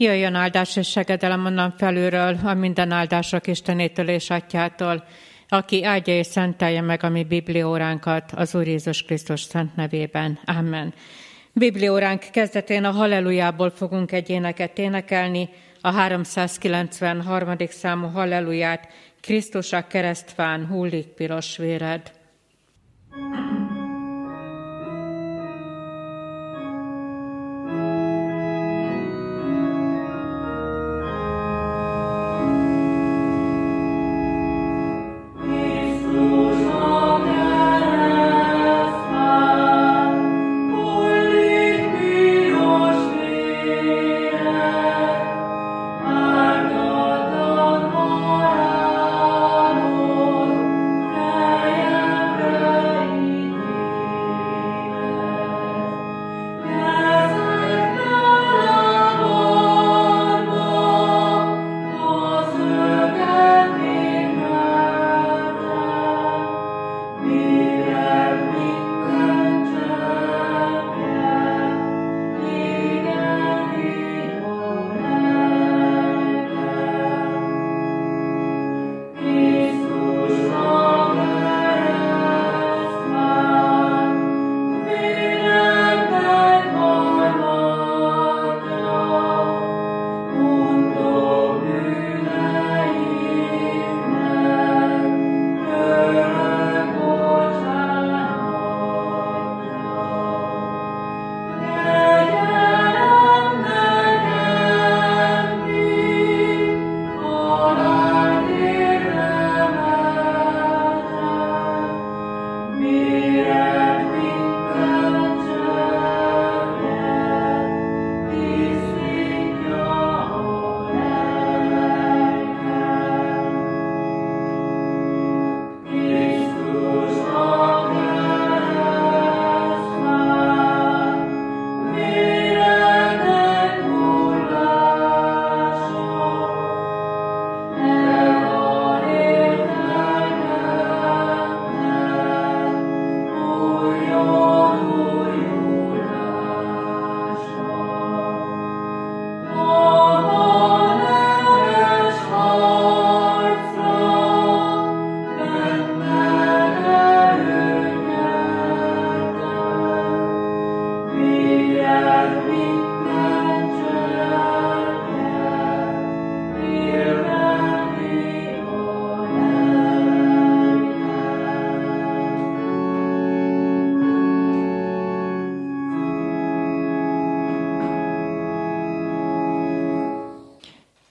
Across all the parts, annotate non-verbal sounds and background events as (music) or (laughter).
Jöjjön áldás és segedelem onnan felülről, a minden áldások Istenétől és Atyától, aki áldja és szentelje meg a mi biblióránkat az Úr Jézus Krisztus szent nevében. Amen. Biblióránk kezdetén a Hallelujából fogunk egy éneket énekelni, a 393. számú Halleluját, Krisztus a keresztfán hullik piros véred. thank you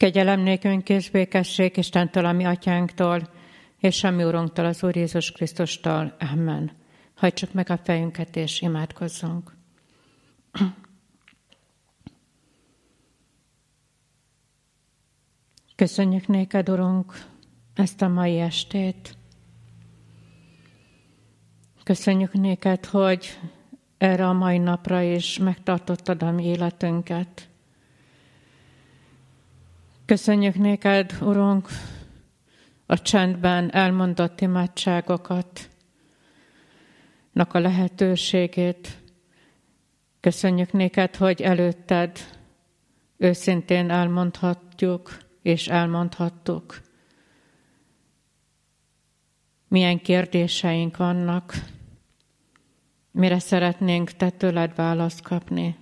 Kegyelem nékünk és békesség Istentől, a mi atyánktól, és a mi Urunktól, az Úr Jézus Krisztustól. Amen. Hajtsuk meg a fejünket, és imádkozzunk. Köszönjük néked, Urunk, ezt a mai estét. Köszönjük néked, hogy erre a mai napra is megtartottad a mi életünket. Köszönjük néked, Urunk, a csendben elmondott imádságokat, nak a lehetőségét. Köszönjük néked, hogy előtted őszintén elmondhatjuk és elmondhattuk. Milyen kérdéseink vannak, mire szeretnénk te tőled választ kapni.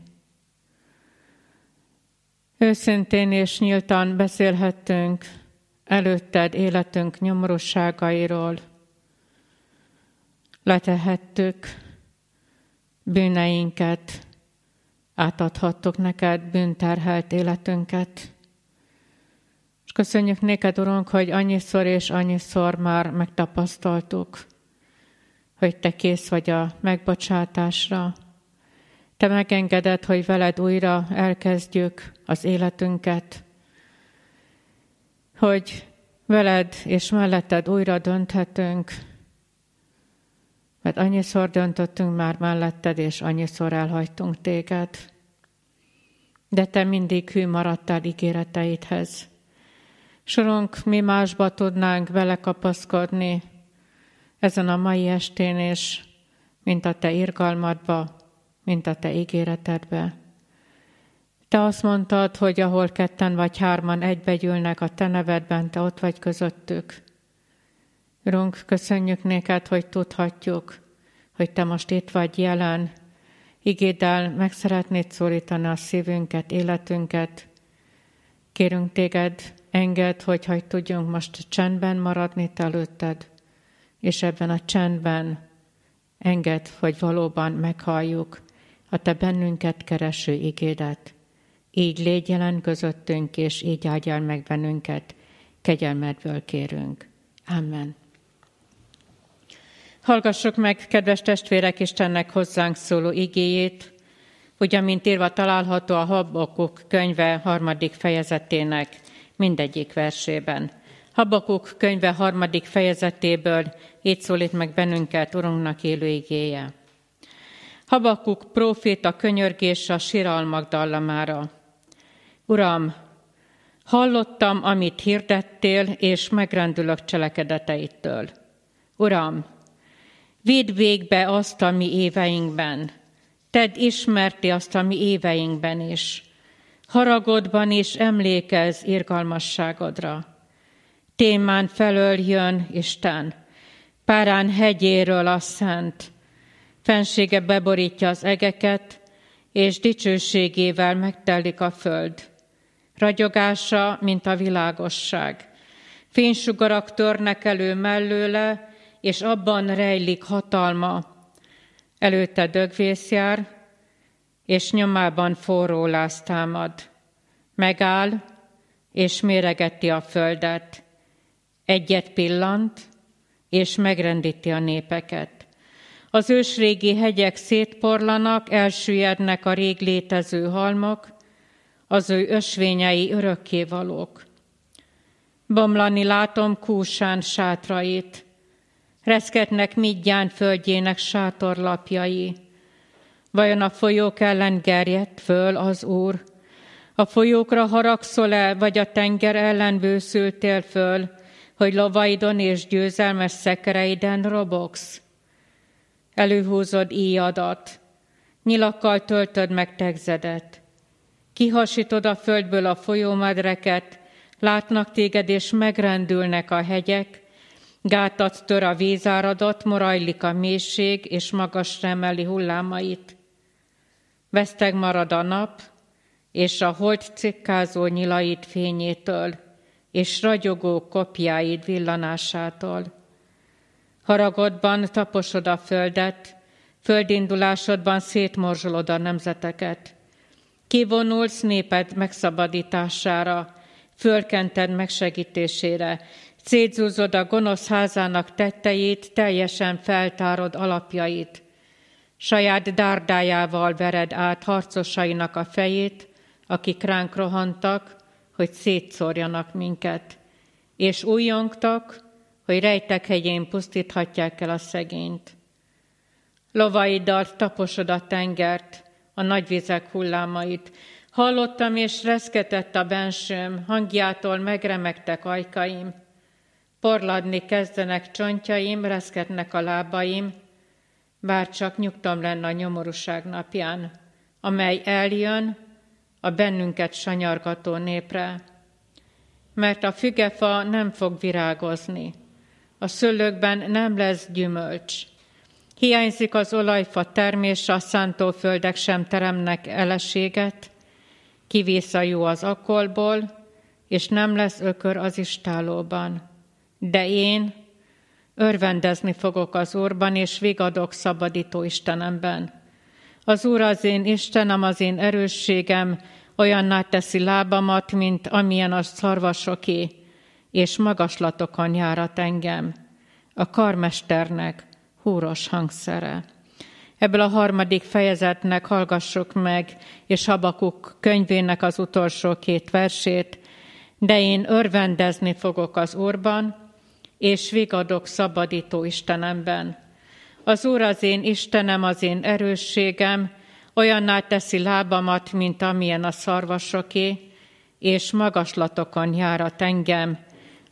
Őszintén és nyíltan beszélhettünk előtted életünk nyomorúságairól. Letehettük bűneinket, átadhattuk neked bűnterhelt életünket. És köszönjük néked, Urunk, hogy annyiszor és annyiszor már megtapasztaltuk, hogy Te kész vagy a megbocsátásra, te megengeded, hogy veled újra elkezdjük az életünket, hogy veled és melletted újra dönthetünk, mert annyiszor döntöttünk már melletted, és annyiszor elhagytunk téged. De te mindig hű maradtál ígéreteidhez. Sorunk, mi másba tudnánk vele kapaszkodni ezen a mai estén is, mint a te irgalmadba, mint a te ígéretedbe. Te azt mondtad, hogy ahol ketten vagy hárman egybegyűlnek a Te nevedben, Te ott vagy közöttük. Urunk, köszönjük néked, hogy tudhatjuk, hogy Te most itt vagy jelen. Igéddel meg szeretnéd szólítani a szívünket, életünket. Kérünk Téged, enged, hogy hogy tudjunk most csendben maradni Te előtted, és ebben a csendben enged, hogy valóban meghalljuk a Te bennünket kereső igédet. Így légy jelen közöttünk, és így áldjál meg bennünket. Kegyelmedből kérünk. Amen. Hallgassuk meg, kedves testvérek, Istennek hozzánk szóló igéjét, hogy amint írva található a Habakuk könyve harmadik fejezetének mindegyik versében. Habakuk könyve harmadik fejezetéből így szólít meg bennünket Urunknak élő igéje. Habakuk próféta könyörgés a siralmak dallamára. Uram, hallottam, amit hirdettél, és megrendülök cselekedeteittől. Uram, Védd végbe azt, ami éveinkben. Tedd ismerti azt, ami éveinkben is. Haragodban is emlékez irgalmasságodra. Témán felől jön Isten, Párán hegyéről a szent. Fensége beborítja az egeket, és dicsőségével megtelik a föld. Ragyogása, mint a világosság. Fénysugarak törnek elő mellőle, és abban rejlik hatalma. Előtte dögvész jár, és nyomában forró láz támad. Megáll, és méregeti a földet. Egyet pillant, és megrendíti a népeket. Az ősrégi hegyek szétporlanak, elsüllyednek a rég létező halmok, az ő ösvényei örökkévalók. Bomlani látom Kúsán sátrait, reszketnek Midján földjének sátorlapjai. Vajon a folyók ellen gerjedt föl az Úr? A folyókra haragszol-e, vagy a tenger ellen bőszültél föl, hogy lovaidon és győzelmes szekereiden robogsz? Előhúzod íjadat, nyilakkal töltöd meg tegzedet. Kihasítod a földből a folyómadreket, látnak téged és megrendülnek a hegyek, Gátat tör a vízáradat, morajlik a mélység, és magas remeli hullámait. Veszteg marad a nap, és a hold cikkázó nyilait fényétől, és ragyogó kopjáid villanásától. Haragodban taposod a földet, földindulásodban szétmorzsolod a nemzeteket. Kivonulsz néped megszabadítására, fölkented megsegítésére, Szétzúzod a gonosz házának tettejét, teljesen feltárod alapjait. Saját dárdájával vered át harcosainak a fejét, akik ránk rohantak, hogy szétszórjanak minket. És újjongtak, hogy rejtek hegyén pusztíthatják el a szegényt. Lovaiddal taposod a tengert, a nagyvizek hullámait. Hallottam és reszketett a bensőm, hangjától megremegtek ajkaim. Porladni kezdenek csontjaim, reszketnek a lábaim, bár csak nyugtam lenne a nyomorúság napján, amely eljön a bennünket sanyargató népre. Mert a fügefa nem fog virágozni, a szőlőkben nem lesz gyümölcs. Hiányzik az olajfa termés, a szántóföldek sem teremnek eleséget, kivész a jó az akolból, és nem lesz ökör az istálóban. De én örvendezni fogok az Úrban, és vigadok szabadító Istenemben. Az Úr az én Istenem, az én erősségem, olyanná teszi lábamat, mint amilyen a szarvasoké, és magaslatokon járat engem. A karmesternek húros hangszere. Ebből a harmadik fejezetnek hallgassuk meg, és Habakuk könyvének az utolsó két versét, de én örvendezni fogok az Úrban, és vigadok szabadító Istenemben. Az Úr az én Istenem, az én erősségem, olyanná teszi lábamat, mint amilyen a szarvasoké, és magaslatokon járat engem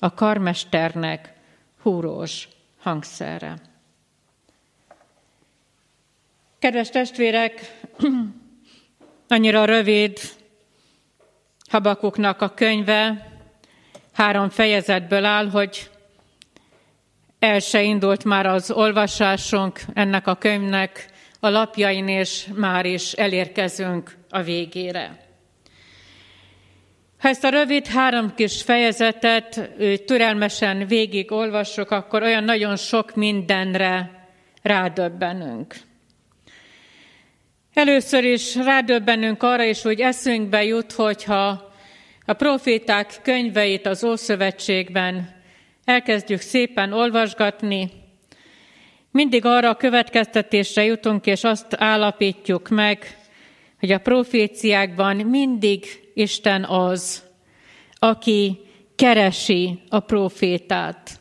a karmesternek húrós hangszerre. Kedves testvérek, (clears throat) annyira rövid Habakuknak a könyve három fejezetből áll, hogy el se indult már az olvasásunk ennek a könyvnek a lapjain, és már is elérkezünk a végére. Ha ezt a rövid három kis fejezetet türelmesen végig olvassuk, akkor olyan nagyon sok mindenre rádöbbenünk. Először is rádöbbenünk arra is, hogy eszünkbe jut, hogyha a proféták könyveit az Ószövetségben elkezdjük szépen olvasgatni, mindig arra a következtetésre jutunk, és azt állapítjuk meg, hogy a proféciákban mindig Isten az, aki keresi a profétát.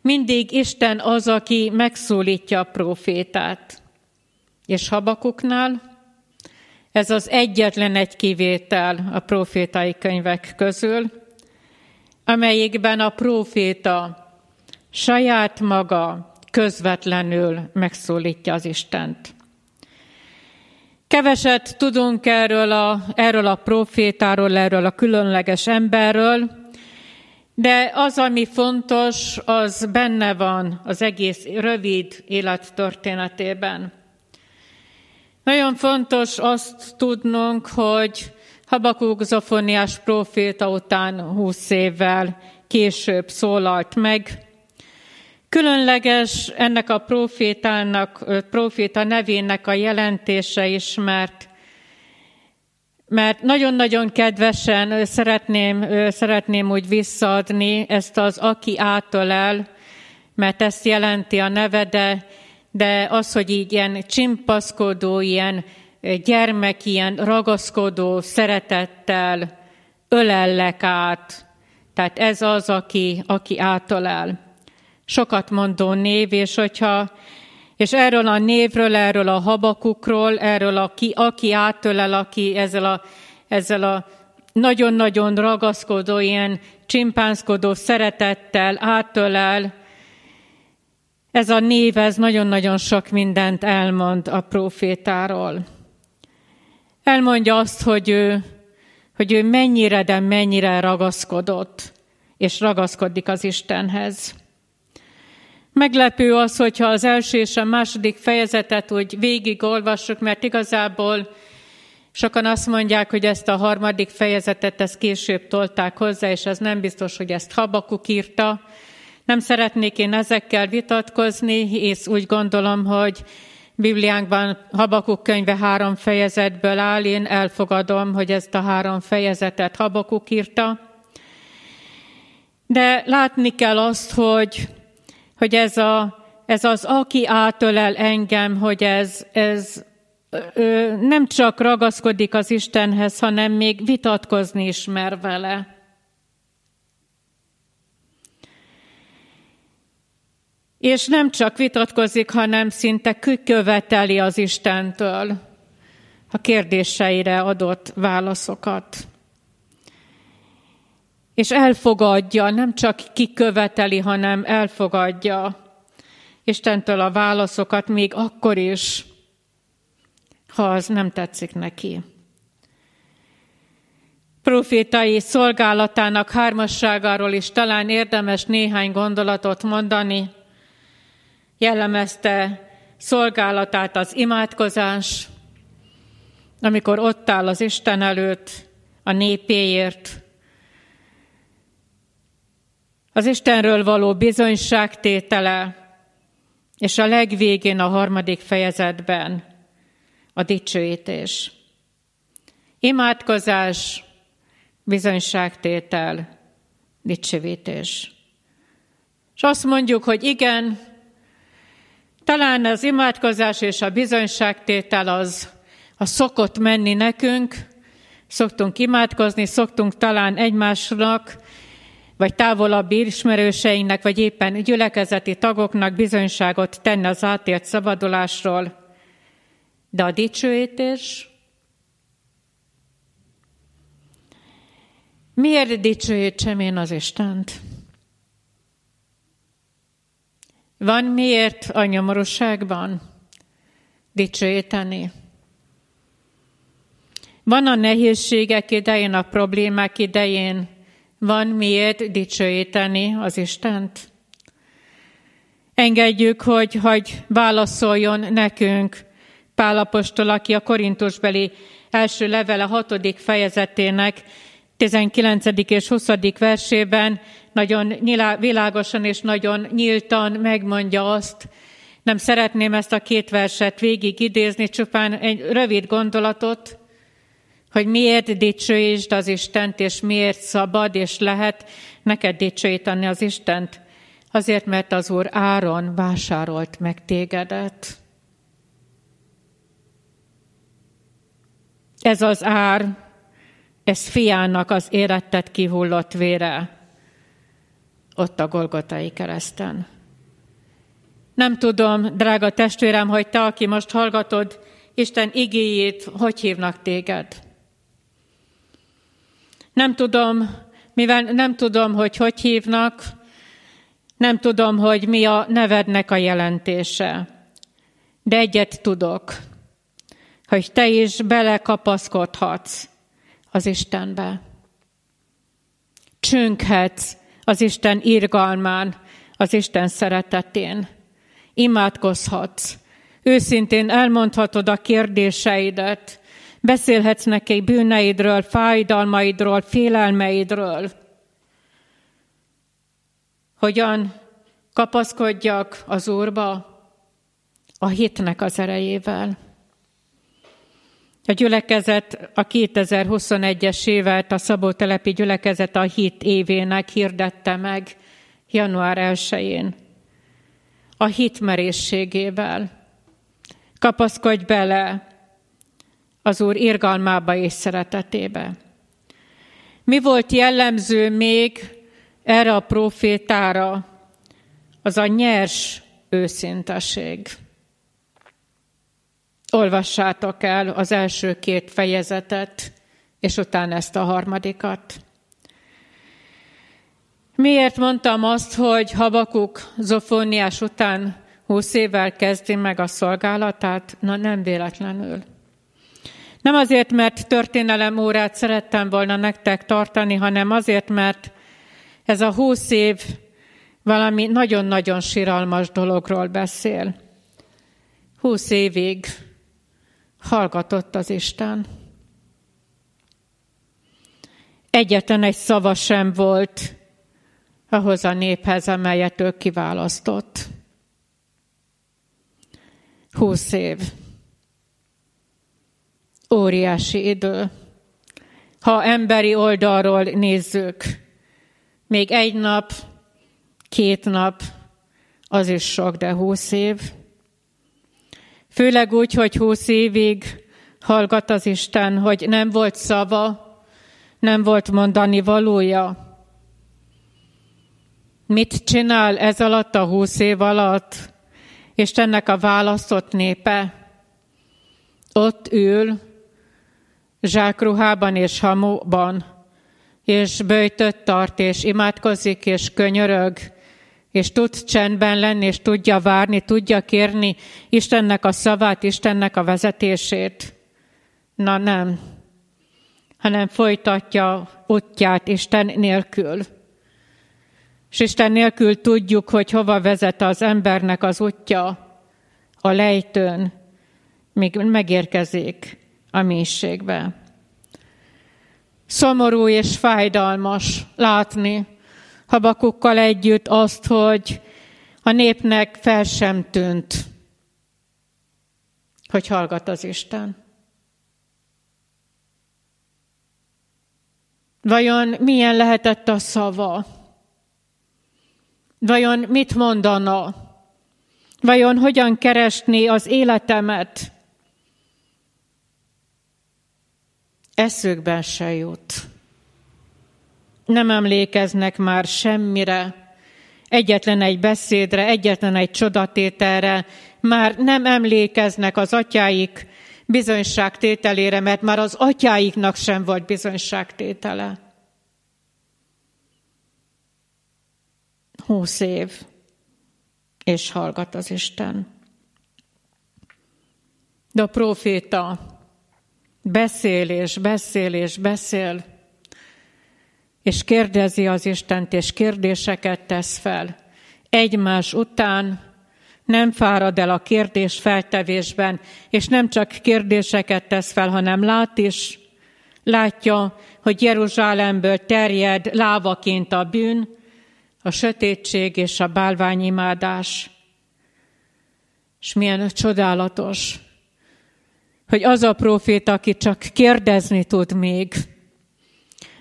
Mindig Isten az, aki megszólítja a profétát. És Habakuknál ez az egyetlen egy kivétel a profétai könyvek közül, amelyikben a proféta saját maga közvetlenül megszólítja az Istent. Keveset tudunk erről a, erről a profétáról, erről a különleges emberről, de az, ami fontos, az benne van az egész rövid élettörténetében. Nagyon fontos azt tudnunk, hogy Habakuk Zofoniás proféta után húsz évvel később szólalt meg. Különleges ennek a profétának, proféta nevének a jelentése is, mert mert nagyon-nagyon kedvesen szeretném, szeretném úgy visszaadni ezt az aki átölel, mert ezt jelenti a neve, de az, hogy így ilyen csimpaszkodó, ilyen gyermek, ilyen ragaszkodó szeretettel ölellek át. Tehát ez az, aki, aki átölel. Sokat mondó név, és hogyha és erről a névről, erről a habakukról, erről, aki, aki átölel, aki ezzel a, ezzel a nagyon-nagyon ragaszkodó, ilyen csimpánzkodó szeretettel átölel, ez a név, ez nagyon-nagyon sok mindent elmond a profétáról. Elmondja azt, hogy ő, hogy ő mennyire, de mennyire ragaszkodott, és ragaszkodik az Istenhez. Meglepő az, hogyha az első és a második fejezetet úgy végigolvassuk, mert igazából sokan azt mondják, hogy ezt a harmadik fejezetet ezt később tolták hozzá, és ez nem biztos, hogy ezt Habakuk írta, nem szeretnék én ezekkel vitatkozni, és úgy gondolom, hogy Bibliánkban Habakuk könyve három fejezetből áll, én elfogadom, hogy ezt a három fejezetet Habakuk írta. De látni kell azt, hogy, hogy ez, a, ez az, aki átölel engem, hogy ez, ez ö, nem csak ragaszkodik az Istenhez, hanem még vitatkozni is mer vele. És nem csak vitatkozik, hanem szinte követeli az Istentől a kérdéseire adott válaszokat. És elfogadja, nem csak kiköveteli, hanem elfogadja Istentől a válaszokat, még akkor is, ha az nem tetszik neki. Profétai szolgálatának hármasságáról is talán érdemes néhány gondolatot mondani, jellemezte szolgálatát az imádkozás, amikor ott áll az Isten előtt a népéért, az Istenről való bizonyságtétele, és a legvégén a harmadik fejezetben a dicsőítés. Imádkozás, bizonyságtétel, dicsőítés. És azt mondjuk, hogy igen, talán az imádkozás és a bizonyságtétel az, a szokott menni nekünk, szoktunk imádkozni, szoktunk talán egymásnak, vagy távolabbi ismerőseinknek, vagy éppen gyülekezeti tagoknak bizonyságot tenni az átért szabadulásról. De a dicsőítés, miért dicsőítsem én az Istent? Van miért a nyomorúságban dicsőíteni? Van a nehézségek idején, a problémák idején, van miért dicsőíteni az Istent? Engedjük, hogy, hogy válaszoljon nekünk Pálapostól, aki a Korintusbeli első levele hatodik fejezetének 19. és 20. versében nagyon világosan és nagyon nyíltan megmondja azt, nem szeretném ezt a két verset végig idézni, csupán egy rövid gondolatot, hogy miért dicsőítsd az Istent, és miért szabad és lehet neked dicsőíteni az Istent. Azért, mert az Úr áron vásárolt meg tégedet. Ez az ár, ez fiának az érettet kihullott vére, ott a Golgotai kereszten. Nem tudom, drága testvérem, hogy te, aki most hallgatod Isten igéjét, hogy hívnak téged. Nem tudom, mivel nem tudom, hogy hogy hívnak, nem tudom, hogy mi a nevednek a jelentése. De egyet tudok, hogy te is belekapaszkodhatsz az Istenbe. Csünkhetsz az Isten irgalmán, az Isten szeretetén. Imádkozhatsz. Őszintén elmondhatod a kérdéseidet, Beszélhetsz neki bűneidről, fájdalmaidról, félelmeidről. Hogyan kapaszkodjak az Úrba a hitnek az erejével. A gyülekezet a 2021-es évet, a Szabó-telepi gyülekezet a hit évének hirdette meg január 1-én. A hit merészségével. Kapaszkodj bele az Úr irgalmába és szeretetébe. Mi volt jellemző még erre a profétára? Az a nyers őszinteség. Olvassátok el az első két fejezetet, és utána ezt a harmadikat. Miért mondtam azt, hogy Habakuk Zofóniás után húsz évvel kezdi meg a szolgálatát? Na nem véletlenül. Nem azért, mert történelem órát szerettem volna nektek tartani, hanem azért, mert ez a húsz év valami nagyon-nagyon siralmas dologról beszél. Húsz évig hallgatott az Isten. Egyetlen egy szava sem volt ahhoz a néphez, amelyet ő kiválasztott. Húsz év. Óriási idő. Ha emberi oldalról nézzük, még egy nap, két nap, az is sok, de húsz év. Főleg úgy, hogy húsz évig hallgat az Isten, hogy nem volt szava, nem volt mondani valója. Mit csinál ez alatt a húsz év alatt? Istennek a választott népe ott ül, zsákruhában és hamuban, és bőjtött tart, és imádkozik, és könyörög, és tud csendben lenni, és tudja várni, tudja kérni Istennek a szavát, Istennek a vezetését. Na nem, hanem folytatja útját Isten nélkül. És Isten nélkül tudjuk, hogy hova vezet az embernek az útja a lejtőn, míg megérkezik a mélységbe. Szomorú és fájdalmas látni Habakukkal együtt azt, hogy a népnek fel sem tűnt, hogy hallgat az Isten. Vajon milyen lehetett a szava? Vajon mit mondana? Vajon hogyan keresné az életemet? Eszükben se jut. Nem emlékeznek már semmire, egyetlen egy beszédre, egyetlen egy csodatételre, már nem emlékeznek az atyáik bizonyságtételére, mert már az atyáiknak sem volt bizonyságtétele. Húsz év, és hallgat az Isten. De a proféta Beszél és beszél és beszél, és kérdezi az Istent, és kérdéseket tesz fel. Egymás után nem fárad el a kérdés feltevésben, és nem csak kérdéseket tesz fel, hanem lát is, látja, hogy Jeruzsálemből terjed lávaként a bűn, a sötétség és a bálványimádás. És milyen csodálatos, hogy az a proféta, aki csak kérdezni tud még,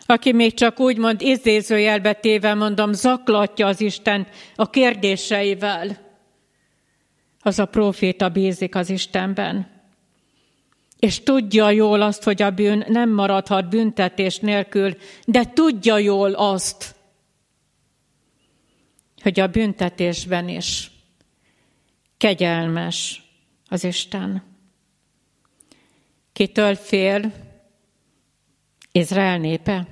aki még csak úgymond izézőjelbe téve, mondom, zaklatja az Isten a kérdéseivel, az a proféta bízik az Istenben. És tudja jól azt, hogy a bűn nem maradhat büntetés nélkül, de tudja jól azt, hogy a büntetésben is kegyelmes az Isten. Kitől fél Izrael népe?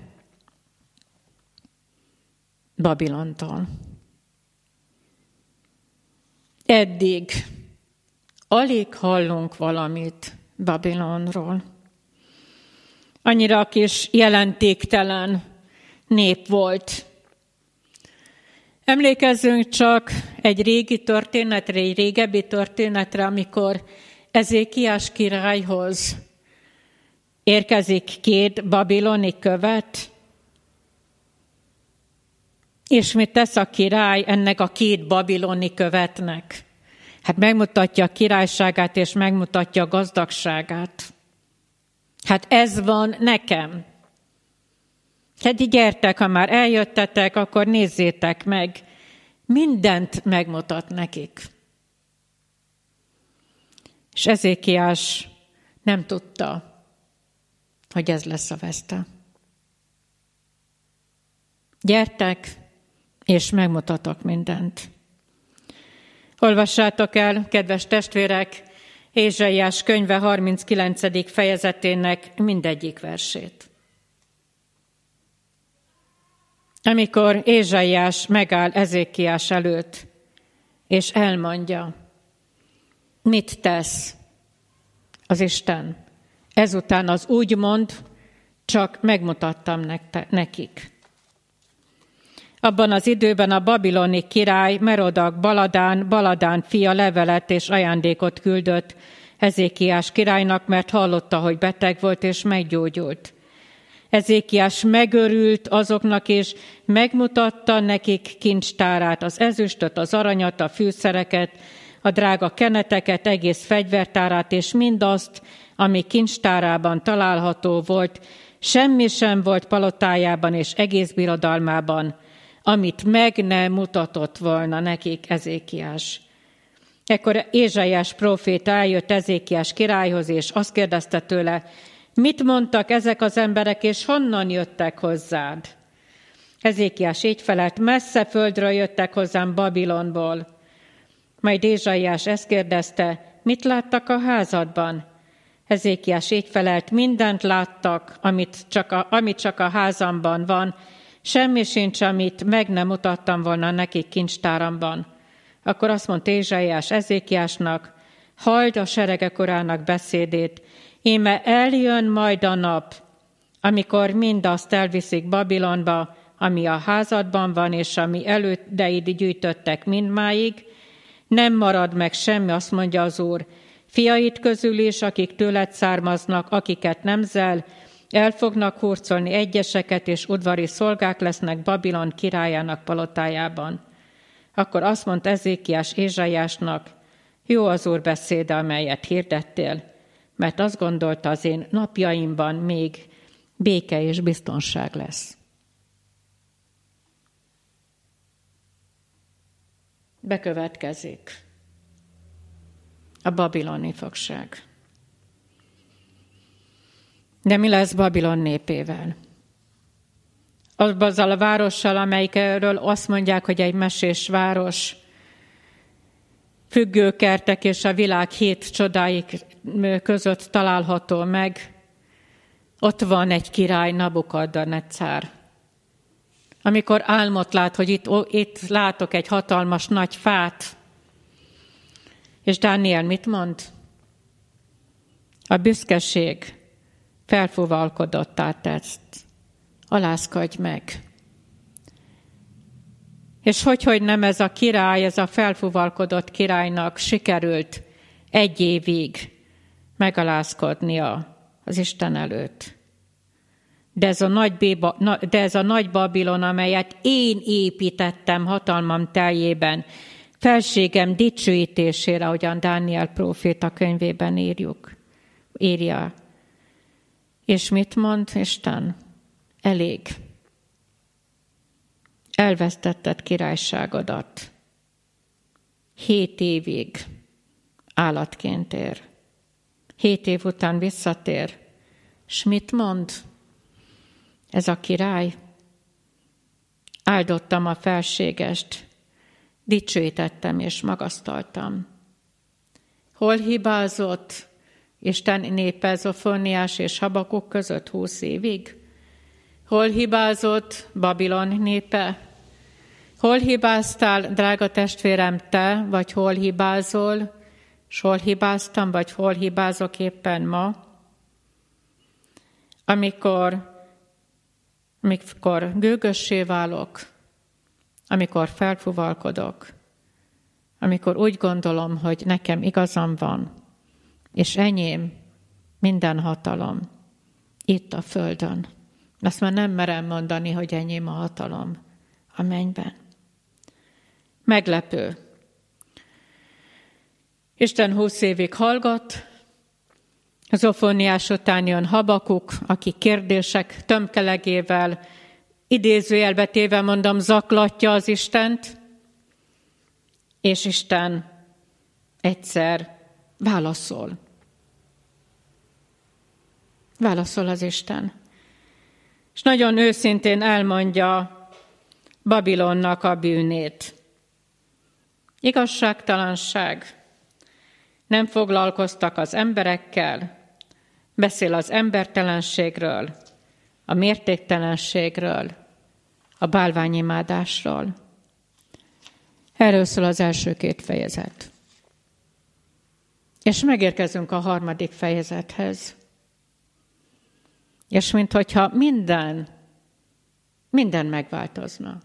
Babilontól. Eddig alig hallunk valamit Babilonról. Annyira kis jelentéktelen nép volt. Emlékezzünk csak egy régi történetre, egy régebbi történetre, amikor Ezékiás királyhoz érkezik két babiloni követ, és mit tesz a király ennek a két babiloni követnek? Hát megmutatja a királyságát, és megmutatja a gazdagságát. Hát ez van nekem. Hát így gyertek, ha már eljöttetek, akkor nézzétek meg. Mindent megmutat nekik. És Ezékiás nem tudta, hogy ez lesz a veszte. Gyertek, és megmutatok mindent. Olvassátok el, kedves testvérek, Ézsaiás könyve 39. fejezetének mindegyik versét. Amikor Ézsaiás megáll Ezékiás előtt, és elmondja, mit tesz az Isten. Ezután az úgy mond, csak megmutattam nekik. Abban az időben a babiloni király Merodak Baladán, Baladán fia levelet és ajándékot küldött Ezékiás királynak, mert hallotta, hogy beteg volt és meggyógyult. Ezékiás megörült azoknak, és megmutatta nekik kincstárát, az ezüstöt, az aranyat, a fűszereket, a drága keneteket, egész fegyvertárát, és mindazt, ami kincstárában található volt, semmi sem volt palotájában és egész birodalmában, amit meg nem mutatott volna nekik Ezékiás. Ekkor Ézsaiás proféta eljött Ezékiás királyhoz, és azt kérdezte tőle, mit mondtak ezek az emberek, és honnan jöttek hozzád? Ezékiás így felelt, messze földről jöttek hozzám Babilonból. Majd Ézsaiás ezt kérdezte, mit láttak a házadban? Ezékiás így felelt, mindent láttak, amit csak a, amit csak a házamban van, Semmi sincs, amit meg nem mutattam volna nekik kincstáramban. Akkor azt mondta Ézsaiás Ezékiásnak, hagyd a seregek urának beszédét, íme eljön majd a nap, amikor mindazt elviszik Babilonba, ami a házadban van, és ami elődeid gyűjtöttek mindmáig, nem marad meg semmi, azt mondja az Úr. Fiait közül is, akik tőled származnak, akiket nemzel, el fognak hurcolni egyeseket, és udvari szolgák lesznek Babilon királyának palotájában. Akkor azt mondta Ezékiás Ézsaiásnak, jó az Úr beszéde, amelyet hirdettél, mert azt gondolta az én napjaimban még béke és biztonság lesz. Bekövetkezik a babiloni fogság. De mi lesz Babilon népével? Azzal a várossal, amelyikről azt mondják, hogy egy mesés város, függőkertek és a világ hét csodáik között található meg, ott van egy király, Nabukadnetszár. Amikor álmot lát, hogy itt, itt látok egy hatalmas nagy fát, és Dániel mit mond? A büszkeség felfúvalkodottá tesz. Alázkodj meg. És hogy, hogy nem ez a király, ez a felfúvalkodott királynak sikerült egy évig megalázkodnia az Isten előtt. De ez, a nagy Béba, de ez a nagy Babilon, amelyet én építettem hatalmam teljében, felségem dicsőítésére, ahogyan Dániel próféta könyvében írjuk, írja. És mit mond Isten? Elég. Elvesztetted királyságodat. Hét évig állatként ér. Hét év után visszatér. És mit mond? Ez a király. Áldottam a felségest, dicsőítettem és magasztaltam. Hol hibázott Isten népe Zofoniás és Habakuk között húsz évig? Hol hibázott Babilon népe? Hol hibáztál, drága testvérem, te, vagy hol hibázol, és hol hibáztam, vagy hol hibázok éppen ma? Amikor, amikor gőgössé válok, amikor felfuvalkodok, amikor úgy gondolom, hogy nekem igazam van, és enyém minden hatalom itt a földön. Azt már nem merem mondani, hogy enyém a hatalom a mennyben. Meglepő. Isten húsz évig hallgat, az ofóniás után jön Habakuk, aki kérdések tömkelegével, idézőjelbe téve mondom, zaklatja az Istent, és Isten egyszer válaszol. Válaszol az Isten. És nagyon őszintén elmondja Babilonnak a bűnét. Igazságtalanság, nem foglalkoztak az emberekkel, beszél az embertelenségről, a mértéktelenségről, a bálványimádásról. Erről szól az első két fejezet. És megérkezünk a harmadik fejezethez. És minthogyha minden, minden megváltozna.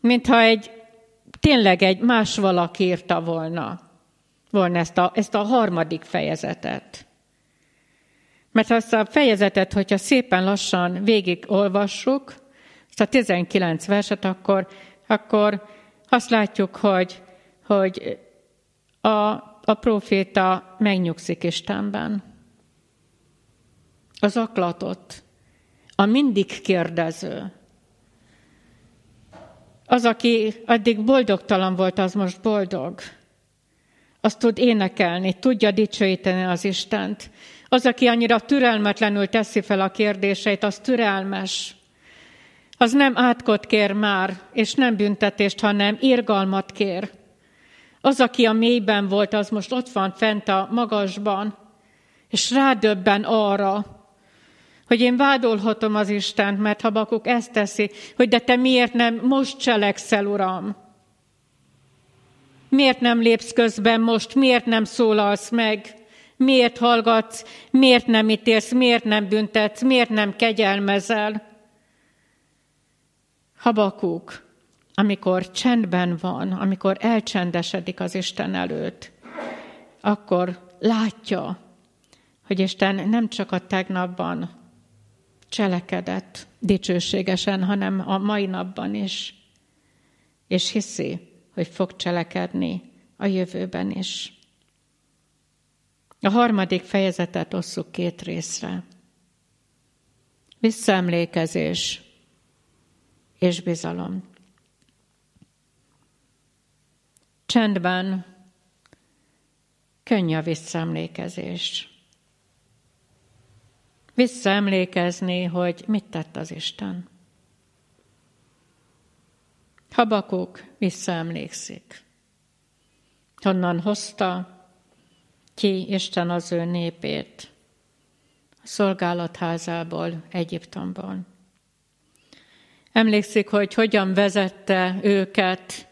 Mintha egy, tényleg egy más valaki írta volna, volna ezt a, ezt a harmadik fejezetet. Mert azt a fejezetet, hogyha szépen lassan végig olvassuk, ezt a 19 verset, akkor, akkor azt látjuk, hogy, hogy a, a proféta megnyugszik Istenben. Az aklatott, a mindig kérdező, az, aki addig boldogtalan volt, az most boldog. Azt tud énekelni, tudja dicsőíteni az Istent. Az, aki annyira türelmetlenül teszi fel a kérdéseit, az türelmes. Az nem átkot kér már, és nem büntetést, hanem irgalmat kér. Az, aki a mélyben volt, az most ott van fent a magasban, és rádöbben arra, hogy én vádolhatom az Istent, mert Habakuk ezt teszi, hogy de te miért nem most cselekszel, Uram? Miért nem lépsz közben most? Miért nem szólalsz meg? Miért hallgatsz? Miért nem ítélsz? Miért nem büntetsz? Miért nem kegyelmezel? Habakuk, amikor csendben van, amikor elcsendesedik az Isten előtt, akkor látja, hogy Isten nem csak a tegnapban cselekedett dicsőségesen, hanem a mai napban is, és hiszi, hogy fog cselekedni a jövőben is. A harmadik fejezetet osszuk két részre. Visszaemlékezés és bizalom. Csendben könnyű a visszaemlékezés. Visszaemlékezni, hogy mit tett az Isten. Habakuk visszaemlékszik. Honnan hozta ki Isten az ő népét a szolgálatházából, Egyiptomból. Emlékszik, hogy hogyan vezette őket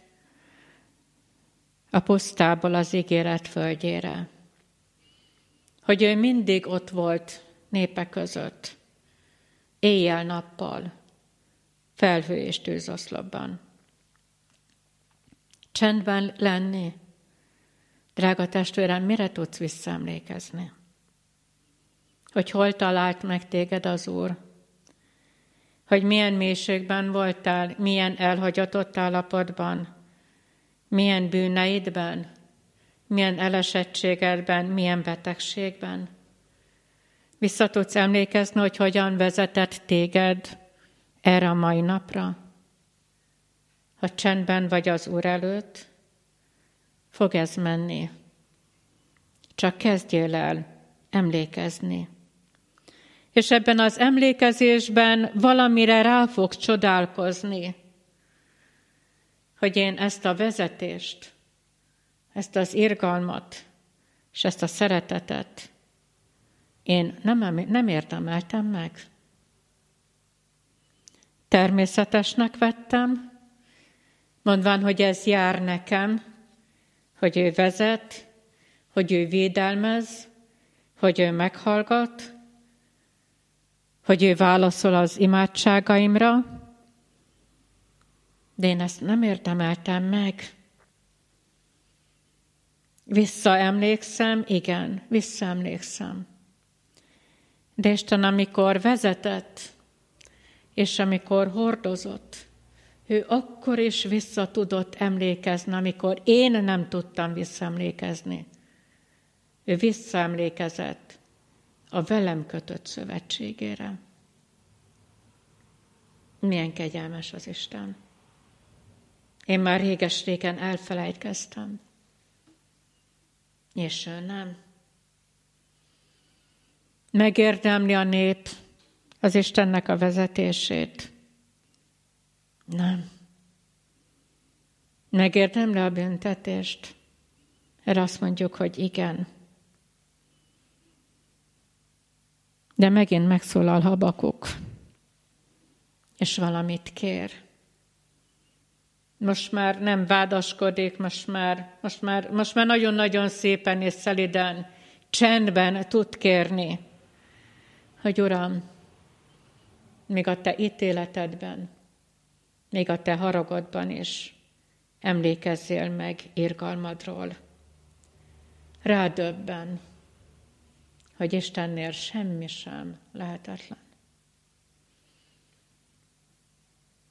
a pusztából az ígéret földjére. hogy ő mindig ott volt népek között, éjjel-nappal, felhő és tűzoszlopban. Csendben lenni. Drága testvérem, mire tudsz visszaemlékezni? Hogy hol talált meg téged az Úr? Hogy milyen mélységben voltál, milyen elhagyatott állapotban, milyen bűneidben, milyen elesettségedben, milyen betegségben. Vissza tudsz emlékezni, hogy hogyan vezetett téged erre a mai napra? Ha csendben vagy az Úr előtt, fog ez menni. Csak kezdjél el emlékezni. És ebben az emlékezésben valamire rá fog csodálkozni, hogy én ezt a vezetést, ezt az irgalmat, és ezt a szeretetet én nem, nem érdemeltem meg. Természetesnek vettem, mondván, hogy ez jár nekem, hogy ő vezet, hogy ő védelmez, hogy ő meghallgat, hogy ő válaszol az imádságaimra, de én ezt nem érdemeltem meg. Visszaemlékszem, igen, visszaemlékszem. De Isten, amikor vezetett, és amikor hordozott, ő akkor is vissza tudott emlékezni, amikor én nem tudtam visszaemlékezni. Ő visszaemlékezett a velem kötött szövetségére. Milyen kegyelmes az Isten. Én már réges-régen elfelejtkeztem, és ő nem. Megérdemli a nép az Istennek a vezetését. Nem. Megérdemli a büntetést. Erre azt mondjuk, hogy igen. De megint megszólal Habakuk, és valamit kér. Most már nem vádaskodik, most már, most már, most már nagyon-nagyon szépen és szeliden, csendben tud kérni, hogy Uram, még a Te ítéletedben, még a Te haragodban is emlékezzél meg irgalmadról. Rádöbben, hogy Istennél semmi sem lehetetlen.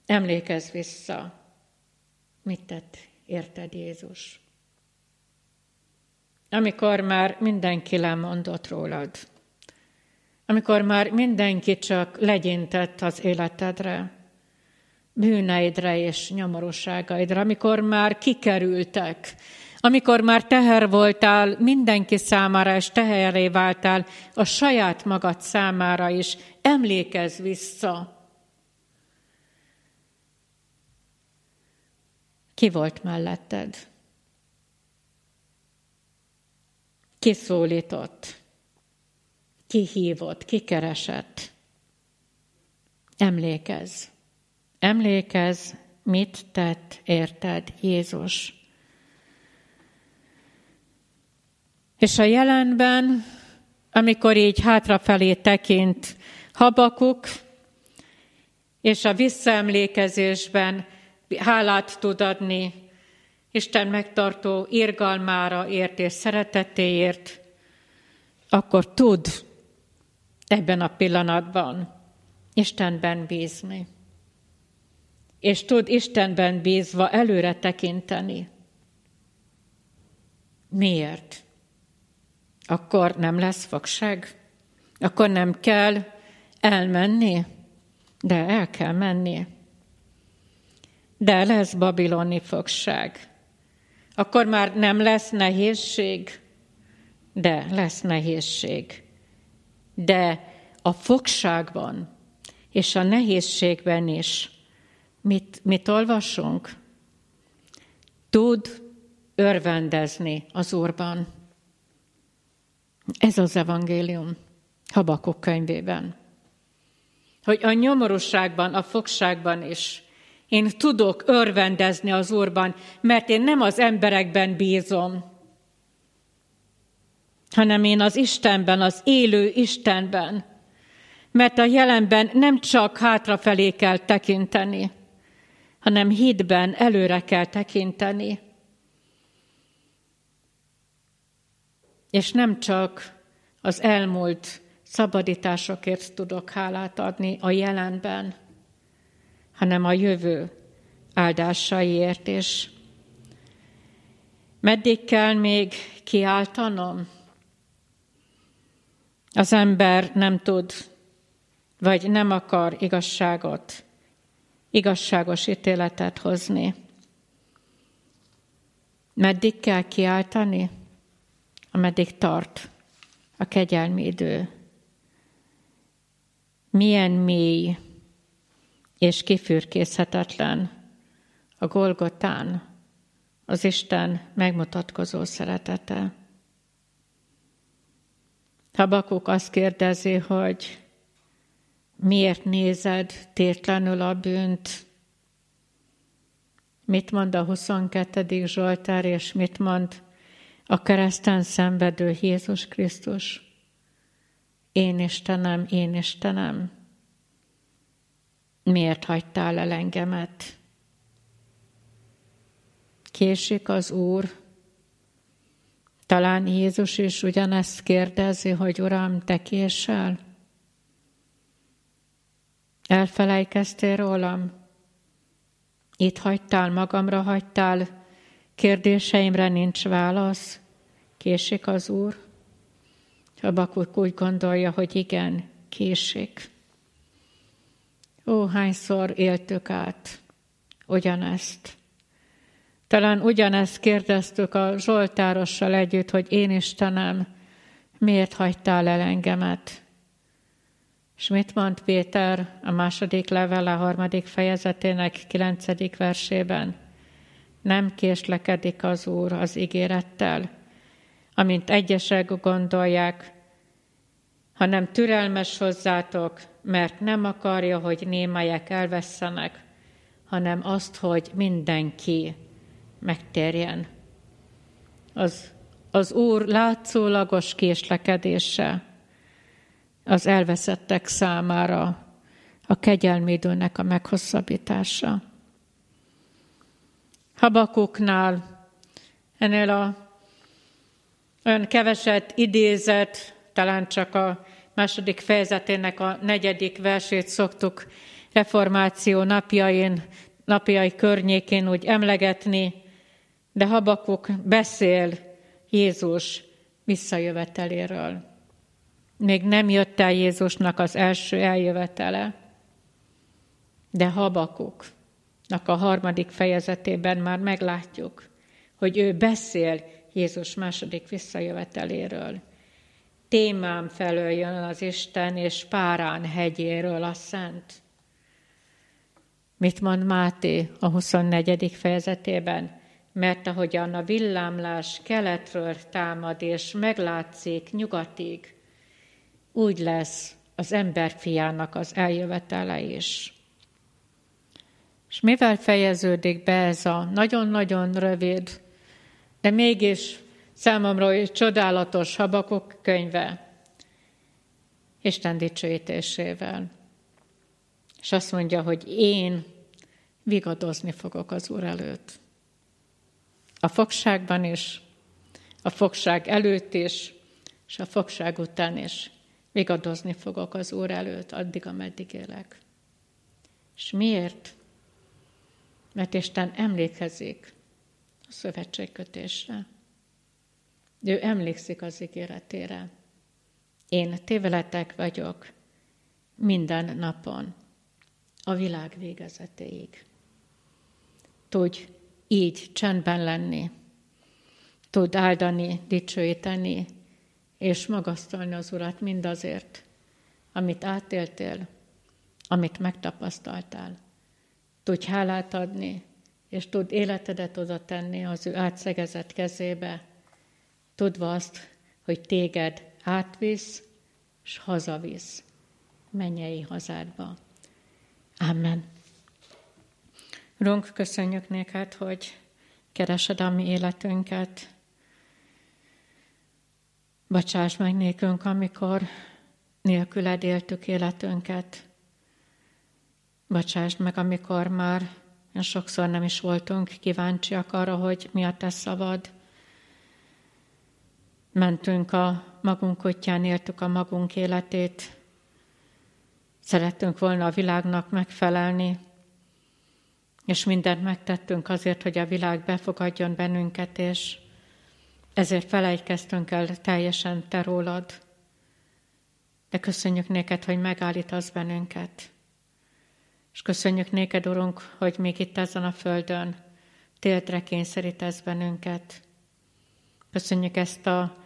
Emlékezz vissza, mit tett érted Jézus. Amikor már mindenki lemondott rólad, amikor már mindenki csak legyintett az életedre, bűneidre és nyomorúságaidra, amikor már kikerültek, amikor már teher voltál mindenki számára, és teheré váltál a saját magad számára is, emlékezz vissza. Ki volt melletted? Ki szólított? Ki hívott? Ki keresett? Emlékezz. Emlékezz, mit tett érted Jézus. És a jelenben, amikor így hátrafelé tekint Habakuk, és a visszaemlékezésben hálát tud adni Isten megtartó irgalmára ért és szeretetéért, akkor tud ebben a pillanatban Istenben bízni. És tud Istenben bízva előre tekinteni. Miért? Akkor nem lesz fogság? Akkor nem kell elmenni? De el kell menni. De lesz babiloni fogság. Akkor már nem lesz nehézség? De lesz nehézség. De a fogságban és a nehézségben is mit, mit olvasunk? Tud örvendezni az Úrban. Ez az evangélium Habakuk könyvében. Hogy a nyomorúságban, a fogságban is én tudok örvendezni az Úrban, mert én nem az emberekben bízom, hanem én az Istenben, az élő Istenben. Mert a jelenben nem csak hátrafelé kell tekinteni, hanem hitben előre kell tekinteni. És nem csak az elmúlt szabadításokért tudok hálát adni a jelenben, hanem a jövő áldásaiért is. Meddig kell még kiáltanom? Az ember nem tud, vagy nem akar igazságot, igazságos ítéletet hozni. Meddig kell kiáltani? Ameddig tart a kegyelmi idő. Milyen mély és kifürkészhetetlen a Golgotán az Isten megmutatkozó szeretete. Habakuk azt kérdezi, hogy miért nézed tétlenül a bűnt? Mit mond a 22. Zsoltár, és mit mond a kereszten szenvedő Jézus Krisztus? Én Istenem, én Istenem, miért hagytál el engemet? Késik az Úr, talán Jézus is ugyanezt kérdezi, hogy Uram, te késel? Elfelejkeztél rólam? Itt hagytál, magamra hagytál, kérdéseimre nincs válasz? Késik az Úr? Habakuk úgy gondolja, hogy igen, késik. Ó, hányszor éltük át ugyanezt. Talán ugyanezt kérdeztük a Zsoltárossal együtt, hogy én Istenem, miért hagytál el engemet? És mit mond Péter a második levele, harmadik fejezetének kilencedik versében? Nem késlekedik az Úr az ígérettel, amint egyesek gondolják, hanem türelmes hozzátok, mert nem akarja, hogy némelyek elvesszenek, hanem azt, hogy mindenki megtérjen. Az, az Úr látszólagos késlekedése az elveszettek számára a kegyelmédőnek a meghosszabbítása. Habakuknál ennél a olyan keveset idézett, talán csak a második fejezetének a negyedik versét szoktuk reformáció napjain, napjai környékén úgy emlegetni, de Habakuk beszél Jézus visszajöveteléről. Még nem jött el Jézusnak az első eljövetele, de Habakuknak a harmadik fejezetében már meglátjuk, hogy ő beszél Jézus második visszajöveteléről. Témám felől jön az Isten, és Párán hegyéről a Szent. Mit mond Máté a 24. fejezetében? Mert ahogyan a villámlás keletről támad, és meglátszik nyugatig, úgy lesz az emberfiának az eljövetele is. És mivel fejeződik be ez a nagyon-nagyon rövid, de mégis számomra csodálatos habakok könyve, Isten dicsőítésével. És azt mondja, hogy én vigadozni fogok az Úr előtt. A fogságban is, a fogság előtt is, és a fogság után is vigadozni fogok az Úr előtt, addig, ameddig élek. És miért? Mert Isten emlékezik a szövetségkötésre. Ő emlékszik az ígéretére. Én téveletek vagyok minden napon, a világ végezetéig. Tudj így csendben lenni, tud áldani, dicsőíteni, és magasztalni az Urat mindazért, amit átéltél, amit megtapasztaltál. Tudj hálát adni, és tud életedet oda tenni az ő átszegezett kezébe, tudva azt, hogy téged átvisz, és hazavisz mennyei hazádba. Amen. Runk, köszönjük néked, hogy keresed a mi életünket, Bocsáss meg nékünk, amikor nélküled éltük életünket. Bocsáss meg, amikor már sokszor nem is voltunk kíváncsiak arra, hogy mi a te szavad. Mentünk a magunk útján, éltük a magunk életét. Szerettünk volna a világnak megfelelni, és mindent megtettünk azért, hogy a világ befogadjon bennünket, és ezért felejtkeztünk el teljesen te rólad. De köszönjük néked, hogy megállítasz bennünket. És köszönjük néked, Urunk, hogy még itt ezen a földön téltre kényszerítesz bennünket. Köszönjük ezt a,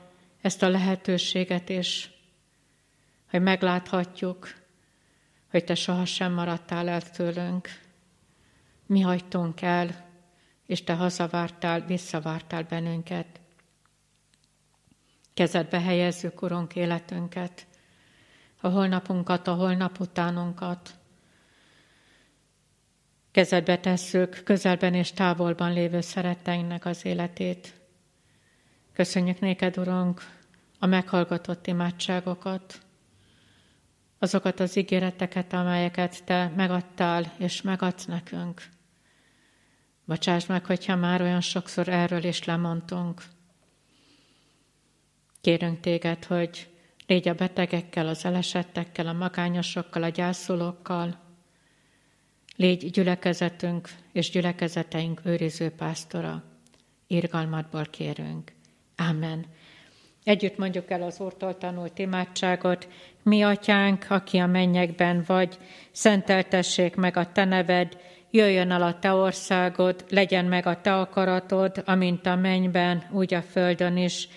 ezt a lehetőséget is, hogy megláthatjuk, hogy Te sohasem maradtál el tőlünk. Mi hagytunk el, és Te hazavártál, visszavártál bennünket. Kezedbe helyezzük, Urunk, életünket, a holnapunkat, a holnap utánunkat. Kezedbe tesszük közelben és távolban lévő szeretteinknek az életét. Köszönjük néked, Urunk, a meghallgatott imádságokat, azokat az ígéreteket, amelyeket Te megadtál és megadsz nekünk. Bocsáss meg, hogyha már olyan sokszor erről is lemondtunk. Kérünk téged, hogy légy a betegekkel, az elesettekkel, a magányosokkal, a gyászolókkal, légy gyülekezetünk és gyülekezeteink őriző pásztora. Irgalmadból kérünk. Amen. Együtt mondjuk el az Úrtól tanult imádságot. Mi, atyánk, aki a mennyekben vagy, szenteltessék meg a te neved, jöjjön el a te országod, legyen meg a te akaratod, amint a mennyben, úgy a földön is.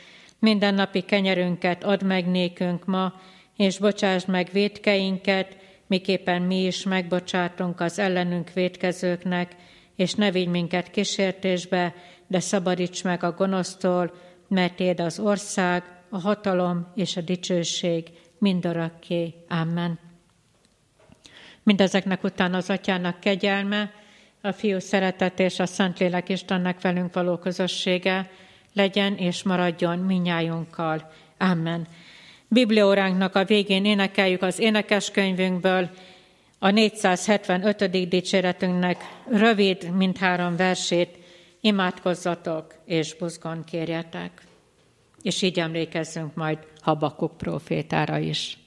Mindennapi kenyerünket add meg nékünk ma, és bocsáss meg védkeinket, miképpen mi is megbocsátunk az ellenünk védkezőknek, és ne vigy minket kísértésbe, de szabadíts meg a gonosztól, mert éd az ország, a hatalom és a dicsőség mindörökké. Amen. Mindezeknek után az atyának kegyelme, a fiú szeretet és a Szentlélek Istennek velünk való közössége legyen és maradjon minnyájunkkal. Amen. Biblióránknak a végén énekeljük az énekeskönyvünkből a 475. dicséretünknek rövid, mindhárom versét, imádkozzatok és buzgon kérjetek. És így emlékezzünk majd Habakuk profétára is.